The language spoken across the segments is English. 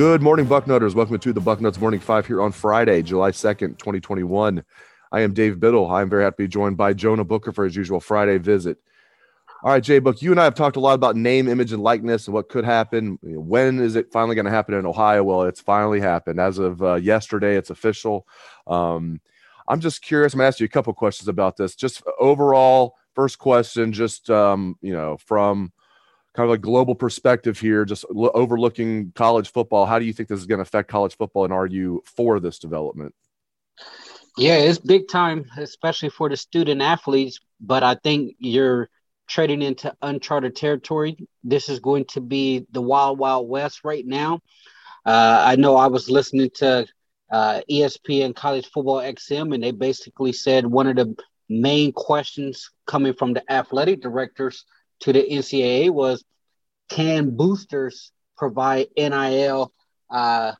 Good morning, Bucknutters. Welcome to the Bucknuts Morning Five here on Friday, July 2nd, 2021. I am Dave Biddle. I'm very happy to be joined by Jonah Booker for his usual Friday visit. All right, Jay Book, you and I have talked a lot about name, image, and likeness and what could happen. When is it finally going to happen in Ohio? Well, it's finally happened. As of uh, yesterday, it's official. Um, I'm just curious. I'm going to ask you a couple questions about this. Just overall, first question, just, um, you know, from kind of a global perspective here, just lo- overlooking college football. How do you think this is going to affect college football, and are you for this development? Yeah, it's big time, especially for the student athletes. But I think you're trading into uncharted territory. This is going to be the wild, wild west right now. Uh, I know I was listening to uh, ESPN College Football XM, and they basically said one of the main questions coming from the athletic directors to the NCAA was, can boosters provide NIL uh,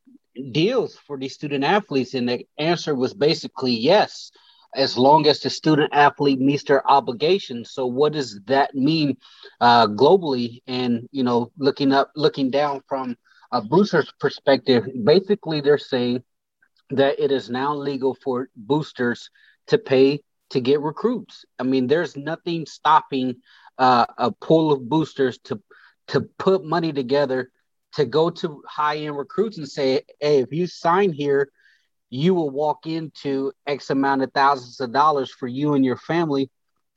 deals for these student athletes? And the answer was basically yes, as long as the student athlete meets their obligations. So what does that mean uh, globally? And you know, looking up, looking down from a booster's perspective, basically they're saying that it is now legal for boosters to pay to get recruits. I mean, there's nothing stopping uh, a pool of boosters to to put money together to go to high end recruits and say, hey, if you sign here, you will walk into X amount of thousands of dollars for you and your family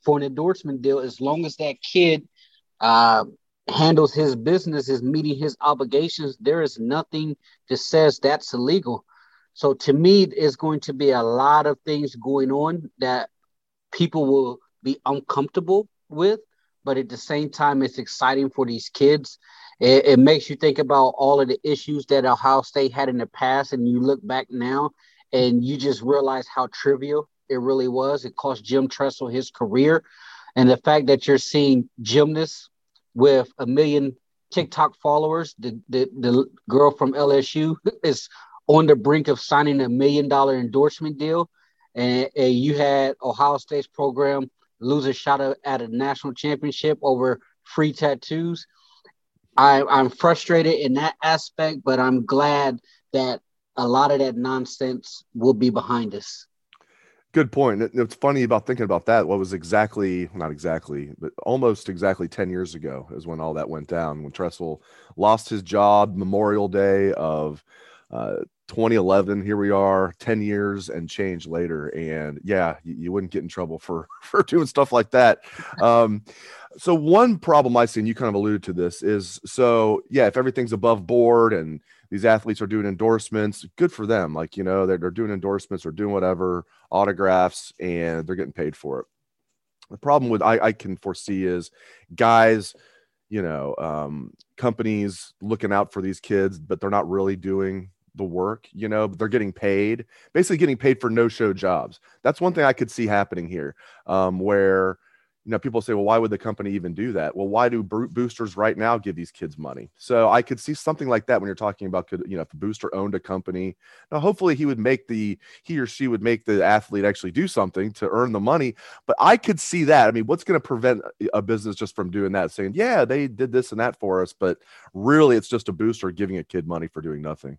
for an endorsement deal as long as that kid uh, handles his business, is meeting his obligations. There is nothing that says that's illegal. So to me, it's going to be a lot of things going on that people will be uncomfortable with but at the same time, it's exciting for these kids. It, it, makes you think about all of the issues that Ohio State had in the past, and you look back now and you just realize how trivial it really was. It cost Jim Tressel his career. And the fact that you're seeing gymnasts with a million TikTok followers, the, the, the girl from LSU is on the brink of signing a million dollar endorsement deal. And, and you had Ohio State's program lose a shot at a national championship over free tattoos. I, I'm frustrated in that aspect, but I'm glad that a lot of that nonsense will be behind us. Good point. It's funny about thinking about that. What was exactly, not exactly, but almost exactly 10 years ago is when all that went down, when Tressel lost his job Memorial Day of uh, 2011 here we are 10 years and change later. And yeah you, you, wouldn't get in trouble for for doing stuff like that. Um so one problem i see and you kind of alluded to this is so yeah if everything's above board and these athletes are doing endorsements good for them. Like you know they're, they're doing endorsements or doing whatever autographs and they're getting paid for it. The problem with i, I can foresee is guys you know um, companies looking out for these kids but they're not really doing the work, you know, they're getting paid, basically getting paid for no show jobs. That's one thing I could see happening here, um, where, you know, people say, well, why would the company even do that? Well, why do boosters right now give these kids money? So I could see something like that when you're talking about, could, you know, if a booster owned a company. Now, hopefully he would make the, he or she would make the athlete actually do something to earn the money. But I could see that. I mean, what's going to prevent a business just from doing that, saying, yeah, they did this and that for us. But really, it's just a booster giving a kid money for doing nothing.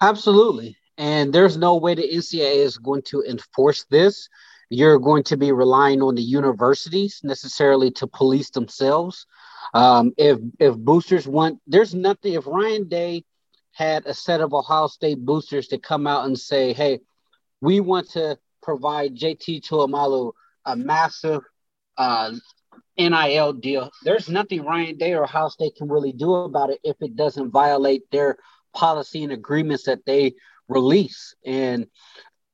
Absolutely. And there's no way the NCAA is going to enforce this. You're going to be relying on the universities necessarily to police themselves. Um, if if boosters want, there's nothing. If Ryan Day had a set of Ohio State boosters to come out and say, "Hey, we want to provide JT Tuimoloau a massive uh, NIL deal. There's nothing Ryan Day or Ohio State can really do about it if it doesn't violate their policy and agreements that they release. And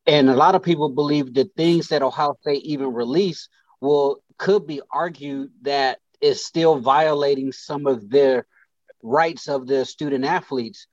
and a lot of people believe the things that Ohio State even release will could be argued that is still violating some of their rights of the student athletes.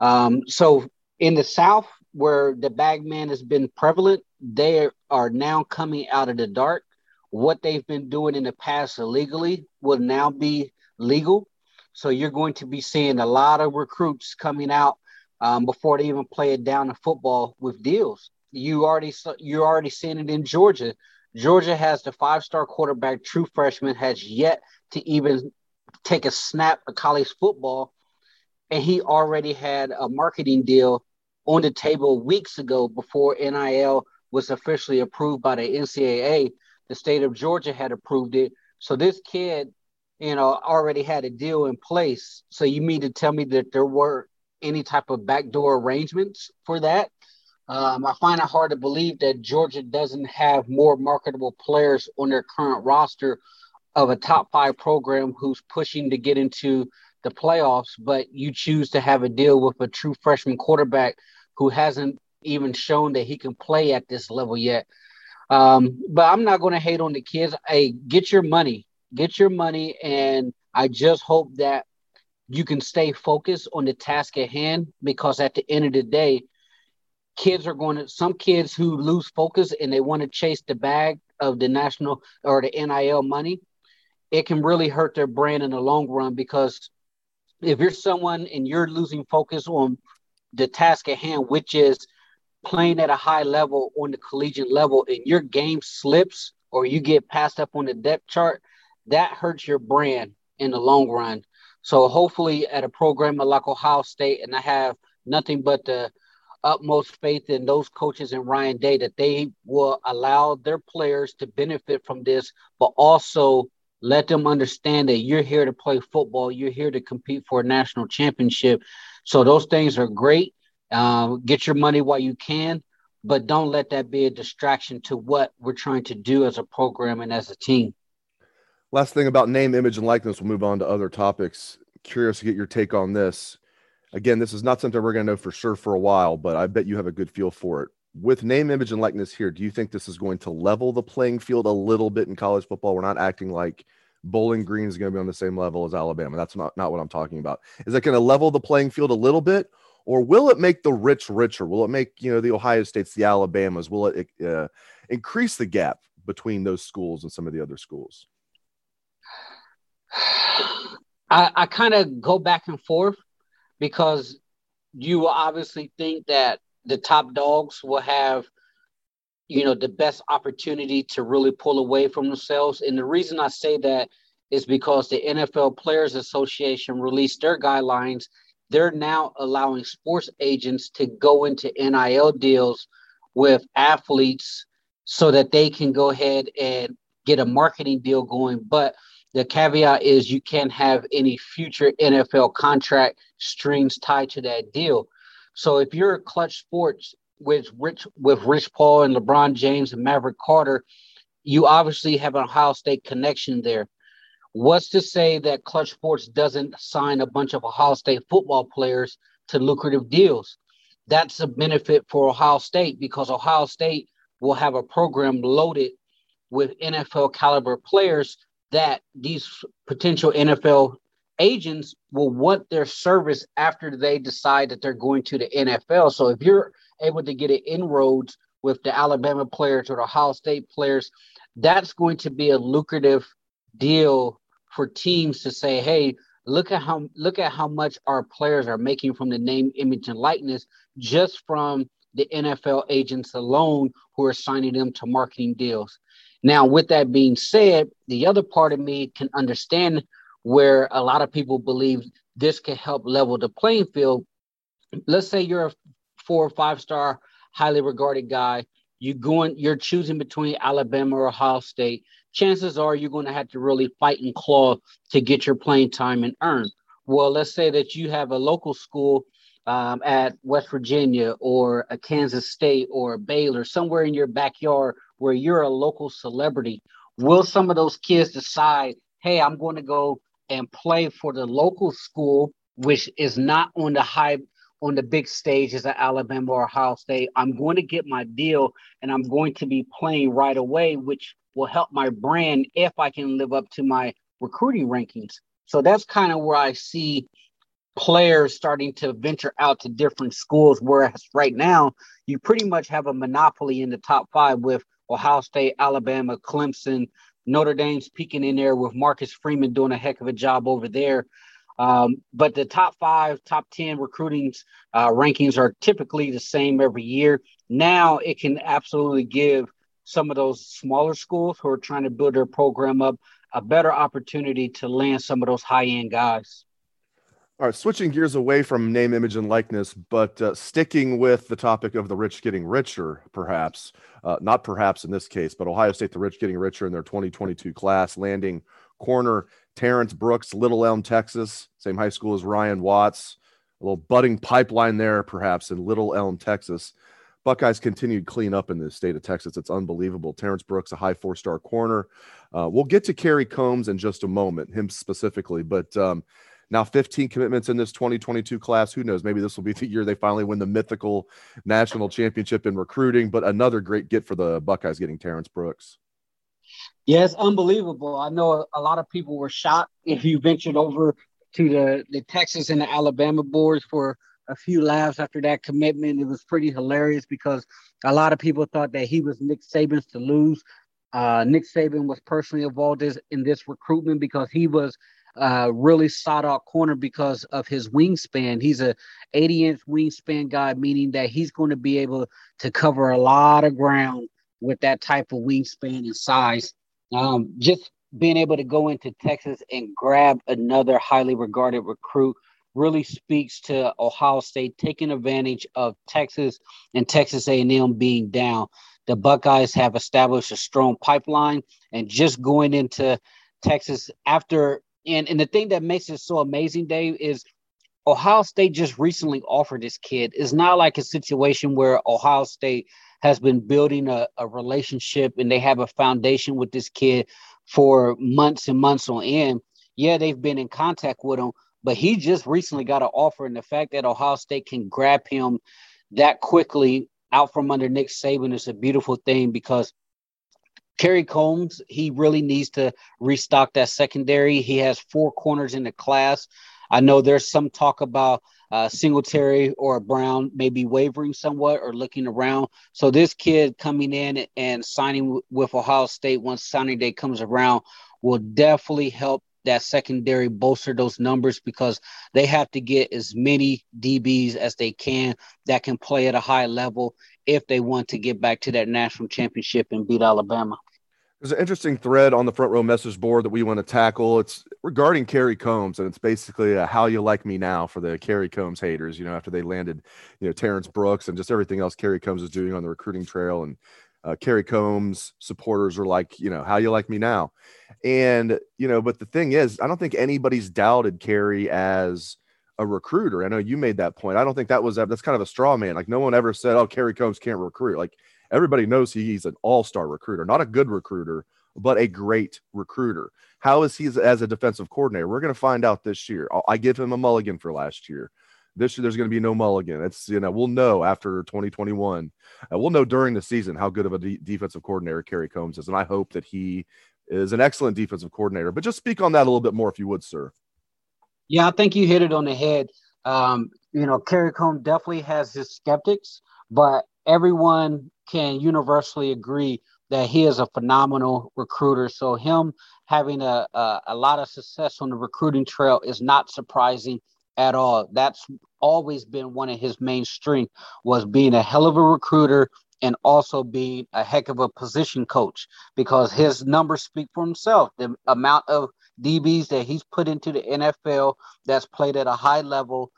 Um, so in the South, where the bagman has been prevalent, they are now coming out of the dark. What they've been doing in the past illegally will now be legal. So you're going to be seeing a lot of recruits coming out um, before they even play it down in football with deals. You already you're already seeing it in Georgia. Georgia has the five-star quarterback, true freshman, has yet to even take a snap of college football, and he already had a marketing deal on the table weeks ago before NIL was officially approved by the NCAA. The state of Georgia had approved it. So this kid, you know, already had a deal in place. So you mean to tell me that there were any type of backdoor arrangements for that? Um, I find it hard to believe that Georgia doesn't have more marketable players on their current roster of a top five program who's pushing to get into the playoffs, but you choose to have a deal with a true freshman quarterback who hasn't even shown that he can play at this level yet. Um, but I'm not going to hate on the kids. Hey, get your money, get your money, and I just hope that you can stay focused on the task at hand because at the end of the day, kids are going to some kids who lose focus and they want to chase the bag of the national or the NIL money it can really hurt their brand in the long run because if you're someone and you're losing focus on the task at hand, which is playing at a high level on the collegiate level, and your game slips or you get passed up on the depth chart, that hurts your brand in the long run. So hopefully, at a program like Ohio State, and I have nothing but the utmost faith in those coaches and Ryan Day that they will allow their players to benefit from this, but also let them understand that you're here to play football. You're here to compete for a national championship. So those things are great. Uh, get your money while you can, but don't let that be a distraction to what we're trying to do as a program and as a team. Last thing about name, image, and likeness. We'll move on to other topics. Curious to get your take on this. Again, this is not something we're going to know for sure for a while, but I bet you have a good feel for it. With name, image, and likeness here, do you think this is going to level the playing field a little bit in college football? We're not acting like Bowling Green is going to be on the same level as Alabama. That's not, not what I'm talking about. Is it going to level the playing field a little bit, or will it make the rich richer? Will it make you know the Ohio States, the Alabamas? Will it uh, increase the gap between those schools and some of the other schools? I, I kind of go back and forth because you will obviously think that the top dogs will have you know the best opportunity to really pull away from themselves. And the reason i say that is because the nfl players association released their guidelines. They're now allowing sports agents to go into nil deals with athletes so that they can go ahead and get a marketing deal going. But the caveat is you can't have any future nfl contract strings tied to that deal so if you're a Klutch Sports with Rich with Rich Paul and LeBron James and Maverick Carter, you obviously have an Ohio State connection there. What's to say that Klutch Sports doesn't sign a bunch of Ohio State football players to lucrative deals? That's a benefit for Ohio State because Ohio State will have a program loaded with NFL caliber players that these potential NFL agents will want their service after they decide that they're going to the NFL. So if you're able to get an inroads with the Alabama players or the Ohio State players, that's going to be a lucrative deal for teams to say, hey, look at how look at how much our players are making from the name, image, and likeness just from the NFL agents alone who are signing them to marketing deals. Now, with that being said, the other part of me can understand where a lot of people believe this can help level the playing field. Let's say you're a four or five star, highly regarded guy. You going, you're choosing between Alabama or Ohio State. Chances are you're going to have to really fight and claw to get your playing time and earn. Well, let's say that you have a local school um, at West Virginia or a Kansas State or Baylor, somewhere in your backyard where you're a local celebrity, will some of those kids decide, hey, I'm going to go and play for the local school, which is not on the high on the big stage as an Alabama or Ohio State. I'm going to get my deal and I'm going to be playing right away, which will help my brand if I can live up to my recruiting rankings. So that's kind of where I see players starting to venture out to different schools. Whereas right now, you pretty much have a monopoly in the top five with Ohio State, Alabama, Clemson, Notre Dame's peeking in there with Marcus Freeman doing a heck of a job over there. Um, but the top five, top 10 recruiting uh, rankings are typically the same every year. Now it can absolutely give some of those smaller schools who are trying to build their program up a better opportunity to land some of those high end guys. All right, switching gears away from name, image, and likeness, but uh, sticking with the topic of the rich getting richer, perhaps, uh, not perhaps in this case, but Ohio State, the rich getting richer in their 2022 class, landing corner Terrence Brooks, Little Elm, Texas, same high school as Ryan Watts, a little budding pipeline there, perhaps, in Little Elm, Texas. Buckeyes continued clean up in the state of Texas. It's unbelievable. Terrence Brooks, a high four star corner. Uh, we'll get to Kerry Coombs in just a moment, him specifically. But um, now 15 commitments in this 2022 class. Who knows? Maybe this will be the year they finally win the mythical national championship in recruiting. But another great get for the Buckeyes getting Terrence Brooks. Yeah, it's unbelievable. I know a lot of people were shocked if you ventured over to the, the Texas and the Alabama boards for a few laughs after that commitment. It was pretty hilarious because a lot of people thought that he was Nick Saban's to lose. Uh, Nick Saban was personally involved in this recruitment because he was uh, really sought out corner because of his wingspan. He's a 80 inch wingspan guy, meaning that he's going to be able to cover a lot of ground with that type of wingspan and size. Um, just being able to go into Texas and grab another highly regarded recruit really speaks to Ohio State taking advantage of Texas and Texas A&M being down. The Buckeyes have established a strong pipeline and just going into Texas after and and the thing that makes it so amazing, Dave, is Ohio State just recently offered this kid. It's not like a situation where Ohio State has been building a, a relationship and they have a foundation with this kid for months and months on end. Yeah, they've been in contact with him, but he just recently got an offer. And the fact that Ohio State can grab him that quickly out from under Nick Saban is a beautiful thing because Kerry Coombs, he really needs to restock that secondary. He has four corners in the class. I know there's some talk about uh, Singletary or Brown maybe wavering somewhat or looking around. So this kid coming in and signing with Ohio State once signing day comes around will definitely help that secondary bolster those numbers because they have to get as many DBs as they can that can play at a high level if they want to get back to that national championship and beat Alabama. There's an interesting thread on the front row message board that we want to tackle. It's regarding Kerry Coombs, and it's basically a how you like me now for the Kerry Coombs haters. You know, after they landed, you know, Terrence Brooks and just everything else Kerry Coombs is doing on the recruiting trail, and uh, Kerry Coombs supporters are like, you know, how you like me now, and you know, but the thing is, I don't think anybody's doubted Kerry as a recruiter. I know you made that point. I don't think that was that's kind of a straw man. Like no one ever said, "Oh, Kerry Coombs can't recruit." Like everybody knows he's an all-star recruiter, not a good recruiter, but a great recruiter. How is he as a defensive coordinator? We're going to find out this year. I give him a mulligan for last year. This year, there's going to be no mulligan. It's you know we'll know after 2021. Uh, we'll know during the season how good of a de- defensive coordinator Kerry Coombs is, and I hope that he is an excellent defensive coordinator. But just speak on that a little bit more, if you would, sir. Yeah, I think you hit it on the head. Um, you know, Kerry Coombs definitely has his skeptics, but everyone can universally agree that he is a phenomenal recruiter. So him having a, a, a lot of success on the recruiting trail is not surprising at all. That's always been one of his main strengths was being a hell of a recruiter and also being a heck of a position coach because his numbers speak for himself. The amount of DBs that he's put into the NFL that's played at a high level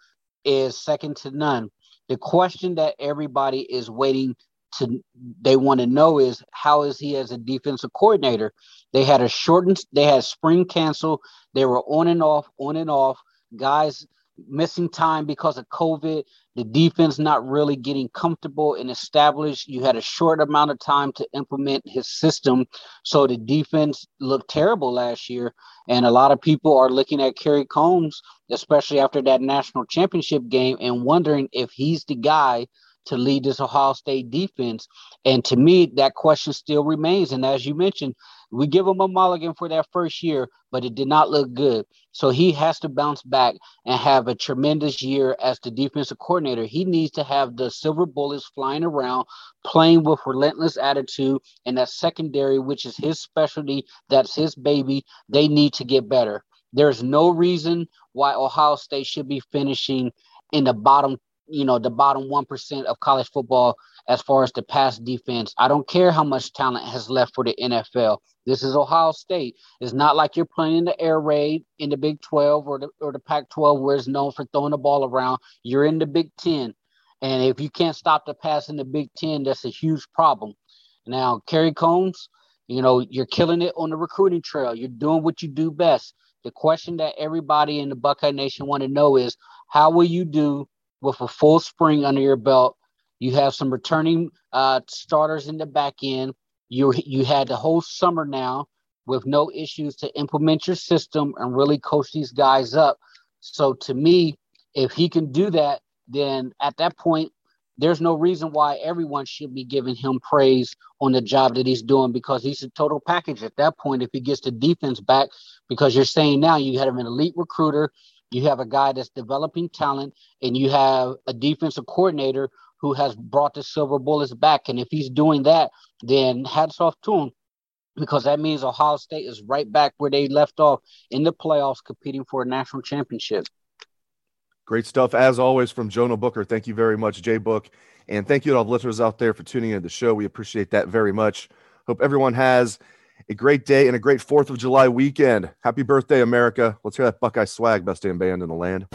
is second to none. The question that everybody is waiting to they want to know is how is he as a defensive coordinator? They had a shortened they had spring cancel. They were on and off, on and off. Guys missing time because of COVID, the defense not really getting comfortable and established. You had a short amount of time to implement his system. So the defense looked terrible last year. And a lot of people are looking at Kerry Coombs, especially after that national championship game, and wondering if he's the guy to lead this Ohio State defense. And to me, that question still remains. And as you mentioned, we give him a mulligan for that first year, but it did not look good. So he has to bounce back and have a tremendous year as the defensive coordinator. He needs to have the silver bullets flying around, playing with relentless attitude, and that secondary, which is his specialty, that's his baby. They need to get better. There's no reason why Ohio State should be finishing in the bottom you know the bottom 1% of college football as far as the pass defense. I don't care how much talent has left for the NFL. This is Ohio State. It's not like you're playing in the air raid in the Big 12 or the or the Pac 12 where it's known for throwing the ball around. You're in the Big 10. And if you can't stop the pass in the Big 10, that's a huge problem. Now, Kerry Coombs, you know, you're killing it on the recruiting trail. You're doing what you do best. The question that everybody in the Buckeye Nation want to know is how will you do with a full spring under your belt. You have some returning uh, starters in the back end. You you had the whole summer now with no issues to implement your system and really coach these guys up. So to me, if he can do that, then at that point, there's no reason why everyone should be giving him praise on the job that he's doing because he's a total package at that point if he gets the defense back because you're saying now you had an elite recruiter you have a guy that's developing talent, and you have a defensive coordinator who has brought the silver bullets back. And if he's doing that, then hats off to him because that means Ohio State is right back where they left off in the playoffs competing for a national championship. Great stuff as always from Jonah Booker. Thank you very much, Jay Book. And thank you to all the listeners out there for tuning in to the show. We appreciate that very much. Hope everyone has a great day and a great 4th of July weekend. Happy birthday, America. Let's hear that Buckeye swag, best damn band in the land.